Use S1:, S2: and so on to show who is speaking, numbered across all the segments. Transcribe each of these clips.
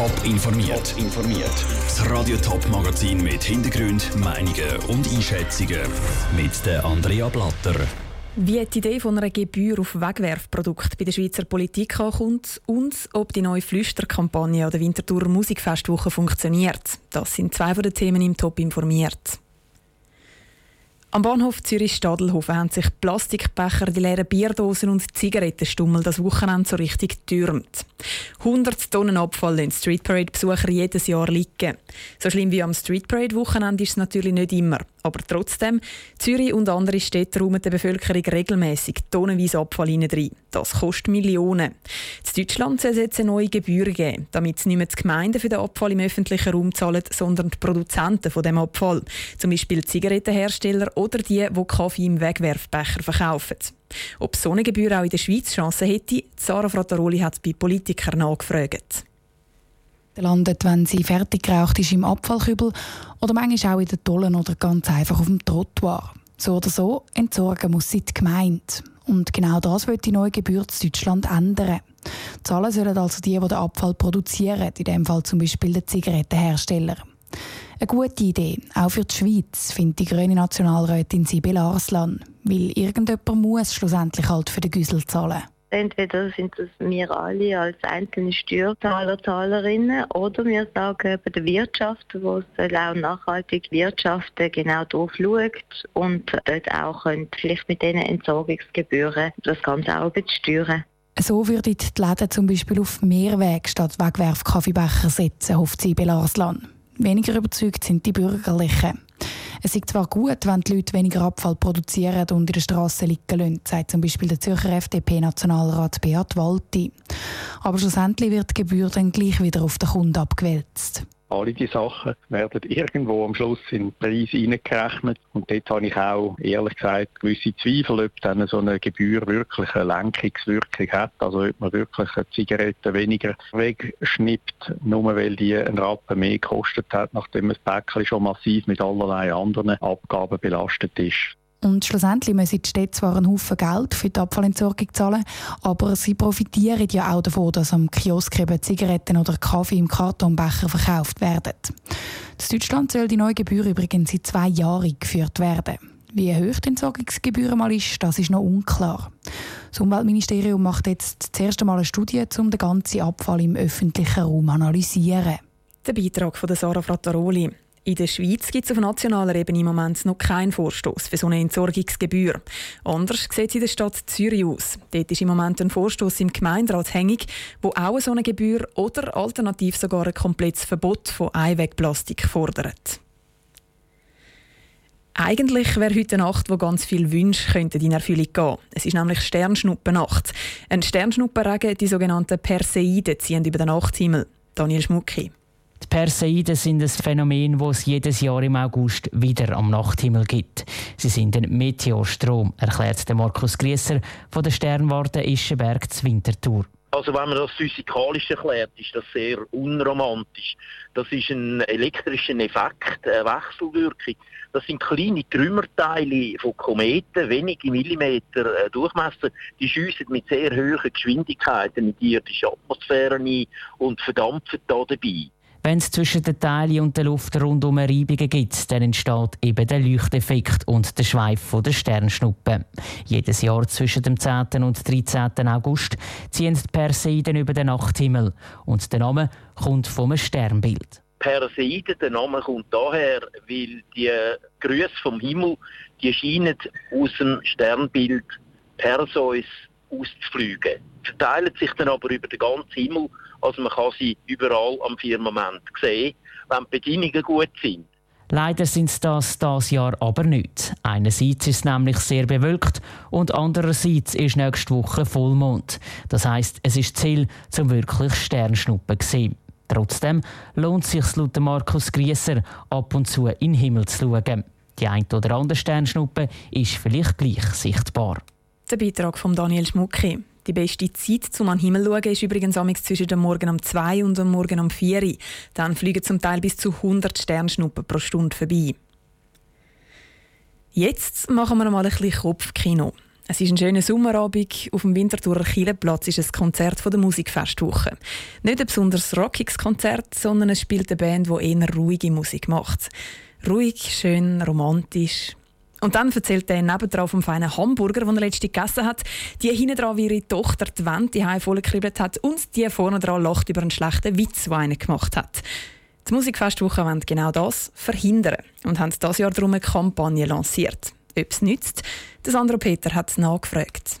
S1: Top informiert. informiert. Das Radio Top Magazin mit Hintergrund, Meinungen und Einschätzungen mit der Andrea Blatter.
S2: Wie die Idee von einer Gebühr auf Wegwerfprodukte bei der Schweizer Politik ankommt und ob die neue Flüsterkampagne an der Winterthur Musikfestwoche funktioniert. Das sind zwei von den Themen im Top informiert. Am Bahnhof Zürich-Stadelhofen haben sich Plastikbecher, die leeren Bierdosen und Zigarettenstummel das Wochenende so richtig getürmt. 100 Tonnen Abfall in Street Parade-Besucher jedes Jahr liegen. So schlimm wie am Street Parade-Wochenende ist es natürlich nicht immer. Aber trotzdem, Zürich und andere Städte räumen der Bevölkerung regelmäßig tonnenweise Abfall rein. Das kostet Millionen. In Deutschland soll es jetzt eine neue Gebühr geben, damit es nicht mehr die Gemeinden für den Abfall im öffentlichen Raum zahlen, sondern die Produzenten von dem Abfall. Zum Beispiel Zigarettenhersteller oder die, die Kaffee im Wegwerfbecher verkaufen. Ob so eine Gebühr auch in der Schweiz Chancen hätte, Sarah Frattaroli hat bei Politikern nachgefragt.
S3: Landet, wenn sie fertig geraucht ist, im Abfallkübel oder manchmal auch in den Tollen oder ganz einfach auf dem Trottoir. So oder so, entsorgen muss sie die Gemeinde. Und genau das wird die neue Gebühr in Deutschland ändern. Zahlen sollen also die, die den Abfall produzieren, in dem Fall zum Beispiel der Zigarettenhersteller. Eine gute Idee, auch für die Schweiz, findet die grüne Nationalrätin Sibyl Arslan. Weil irgendjemand muss schlussendlich halt für den Güssel zahlen.
S4: Entweder sind es wir alle als einzelne Steuerzahler, Zahlerinnen oder wir sagen eben der Wirtschaft, die auch nachhaltig wirtschaften, genau drauf schaut und dort auch könnt vielleicht mit diesen Entsorgungsgebühren das Ganze auch steuern.
S3: So würden die Läden zum Beispiel auf Mehrweg statt Wegwerfkaffeebecher setzen, hofft sie Belarslan. Weniger überzeugt sind die Bürgerlichen. Es ist zwar gut, wenn die Leute weniger Abfall produzieren und in der Straße liegen lassen, sagt zum Beispiel der Zürcher FDP-Nationalrat Beat Walti. Aber schlussendlich wird die Gebühr dann gleich wieder auf den Kunden abgewälzt.
S5: Alle diese Sachen werden irgendwo am Schluss in den Preis hineingerechnet. Und dort habe ich auch, ehrlich gesagt, gewisse Zweifel, ob dann so eine Gebühr wirklich eine Lenkungswirkung hat. Also ob man wirklich eine Zigarette weniger wegschnippt, nur weil die einen Rappen mehr gekostet hat, nachdem das Päckchen schon massiv mit allerlei anderen Abgaben belastet ist.
S3: Und schlussendlich müssen die Städte zwar einen Haufen Geld für die Abfallentsorgung zahlen, aber sie profitieren ja auch davon, dass am Kiosk eben Zigaretten oder Kaffee im Kartonbecher verkauft werden. In Deutschland soll die neue Gebühr übrigens in zwei Jahren eingeführt werden. Wie hoch die Entsorgungsgebühr mal ist, das ist noch unklar. Das Umweltministerium macht jetzt das erste Mal eine Studie, um den ganzen Abfall im öffentlichen Raum zu analysieren.
S2: Der Beitrag von Sarah Frattaroli. In der Schweiz gibt es auf nationaler Ebene im Moment noch keinen Vorstoß für so eine Entsorgungsgebühr. Anders sieht es in der Stadt Zürich aus. Dort ist im Moment ein Vorstoß im Gemeinderat hängig, wo auch so eine Gebühr oder alternativ sogar ein komplettes Verbot von Einwegplastik fordert. Eigentlich wäre heute eine Nacht, wo ganz viele Wünsche könnten in Erfüllung gehen. Es ist nämlich Sternschnuppennacht. Ein Sternschnuppenregen, die sogenannten Perseiden, ziehen über den Nachthimmel. Daniel Schmucki.
S6: Die Perseiden sind ein Phänomen, das es jedes Jahr im August wieder am Nachthimmel gibt. Sie sind ein Meteorstrom, erklärt Markus Grieser von der Sternwarte Ischenberg zur Winterthur.
S7: Also wenn man das physikalisch erklärt, ist das sehr unromantisch. Das ist ein elektrischer Effekt, eine Wechselwirkung. Das sind kleine Trümmerteile von Kometen, wenige Millimeter äh, Durchmesser. Die schiessen mit sehr hohen Geschwindigkeiten in die irdische Atmosphäre ein und verdampfen da dabei.
S6: Wenn es zwischen den Teilen und der Luft rundum Reibungen gibt, dann entsteht eben der Leuchteffekt und der Schweif der Sternschnuppe. Jedes Jahr zwischen dem 10. und 13. August ziehen die Perseiden über den Nachthimmel und der Name kommt vom Sternbild.
S7: Perseiden, der Name kommt daher, weil die Grüße vom Himmel, die scheinen aus dem Sternbild Perseus auszufliegen. Verteilen sich dann aber über den ganzen Himmel also man kann sie überall am Firmament sehen, wenn die Bedingungen gut sind.
S6: Leider sind das das Jahr aber nicht. Einerseits ist es nämlich sehr bewölkt und andererseits ist nächste Woche Vollmond. Das heißt, es ist Ziel, zum wirklich Sternschnuppen zu sehen. Trotzdem lohnt es sich laut Markus Grieser ab und zu in den Himmel zu schauen. Die ein oder andere Sternschnuppe ist vielleicht gleich sichtbar.
S2: Der Beitrag von Daniel Schmucki. Die beste Zeit zum an Himmel schauen ist übrigens zwischen dem Morgen um 2 und dem Morgen um 4 Dann fliegen zum Teil bis zu 100 Sternschnuppen pro Stunde vorbei. Jetzt machen wir mal ein bisschen Kopfkino. Es ist ein schöner Sommerabend. Auf dem Winterthurer Kielenplatz ist ein Konzert von der Musikfestwoche. Nicht ein besonders rockiges Konzert, sondern es spielt eine Band, die eher ruhige Musik macht. Ruhig, schön, romantisch. Und dann erzählt er nebendran vom feinen Hamburger, den er letztens gegessen hat, die hinten wie ihre Tochter die Wände die vollgekribbelt hat und die vorne dran lacht über einen schlechten Witz, den einer gemacht hat. Die Musikfestwoche wollen genau das verhindern und haben dieses Jahr darum eine Kampagne lanciert. Ob es nützt, das andere Peter hat es nachgefragt.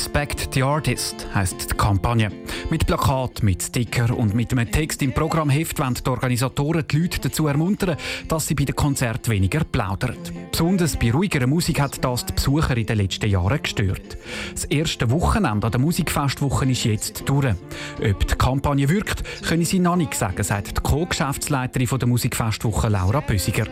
S8: Respect the Artist heisst die Kampagne. Mit Plakat, mit Sticker und mit einem Text im Programmheft wollen die Organisatoren die Leute dazu ermuntern, dass sie bei den Konzerten weniger plaudern. Besonders bei ruhigerer Musik hat das die Besucher in den letzten Jahren gestört. Das erste Wochenende an der Musikfestwoche ist jetzt durch. Ob die Kampagne wirkt, können sie noch nicht sagen, sagt die Co-Geschäftsleiterin der Musikfestwoche Laura Bösiger.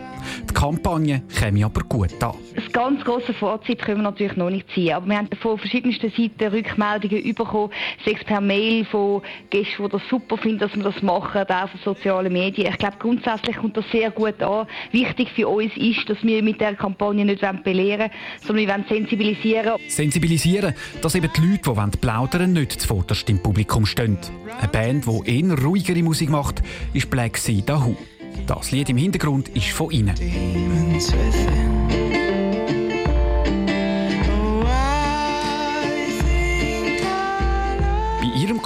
S8: Die Kampagne käme aber gut an.
S9: Das ganz große Fazit können wir natürlich noch nicht ziehen, aber wir haben von verschiedensten Seiten Rückmeldungen bekommen, sechs per Mail von Gästen, die das super finden, dass wir das machen, auch auf sozialen Medien. Ich glaube, grundsätzlich kommt das sehr gut an. Wichtig für uns ist, dass wir mit der Kampagne nicht belehren wollen, sondern wir wollen sensibilisieren.
S8: Sensibilisieren, dass eben die Leute, die plaudern nicht zuvorderst im Publikum stehen. Eine Band, die eher ruhigere Musik macht, ist Black Sea Dahoo. Das Lied im Hintergrund ist von ihnen.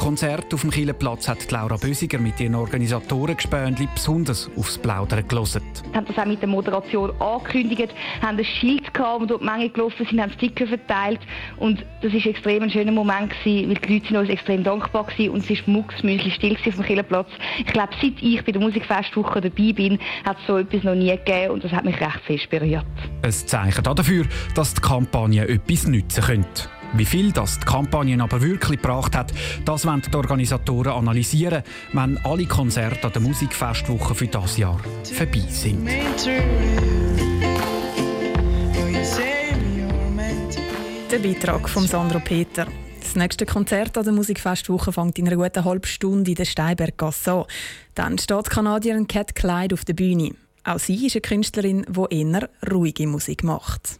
S8: Konzert auf dem Kielenplatz hat Laura Bösiger mit ihren Organisatoren Gespönli besonders aufs Plaudern gelesen.
S9: Wir haben das auch mit der Moderation angekündigt, haben ein Schild gehabt, wo dort die Menge gelaufen sind, haben Sticker verteilt und das war extrem ein schöner Moment gewesen, weil die Leute sind uns extrem dankbar waren und es war mucksmüsli still auf dem Kielenplatz. Ich glaube, seit ich bei der Musikfestwoche dabei bin, hat es so etwas noch nie gegeben und das hat mich recht fest berührt.
S8: Ein Zeichen dafür, dass die Kampagne etwas nützen könnte. Wie viel das die Kampagne aber wirklich gebracht hat, das wollen die Organisatoren analysieren, wenn alle Konzerte an der Musikfestwoche für das Jahr vorbei sind.
S2: Der Beitrag von Sandro Peter. Das nächste Konzert an der Musikfestwoche fängt in einer guten halben Stunde in der Steinberggasse an. Dann steht die Kanadierin Cat Clyde auf der Bühne. Auch sie ist eine Künstlerin, die eher ruhige Musik macht.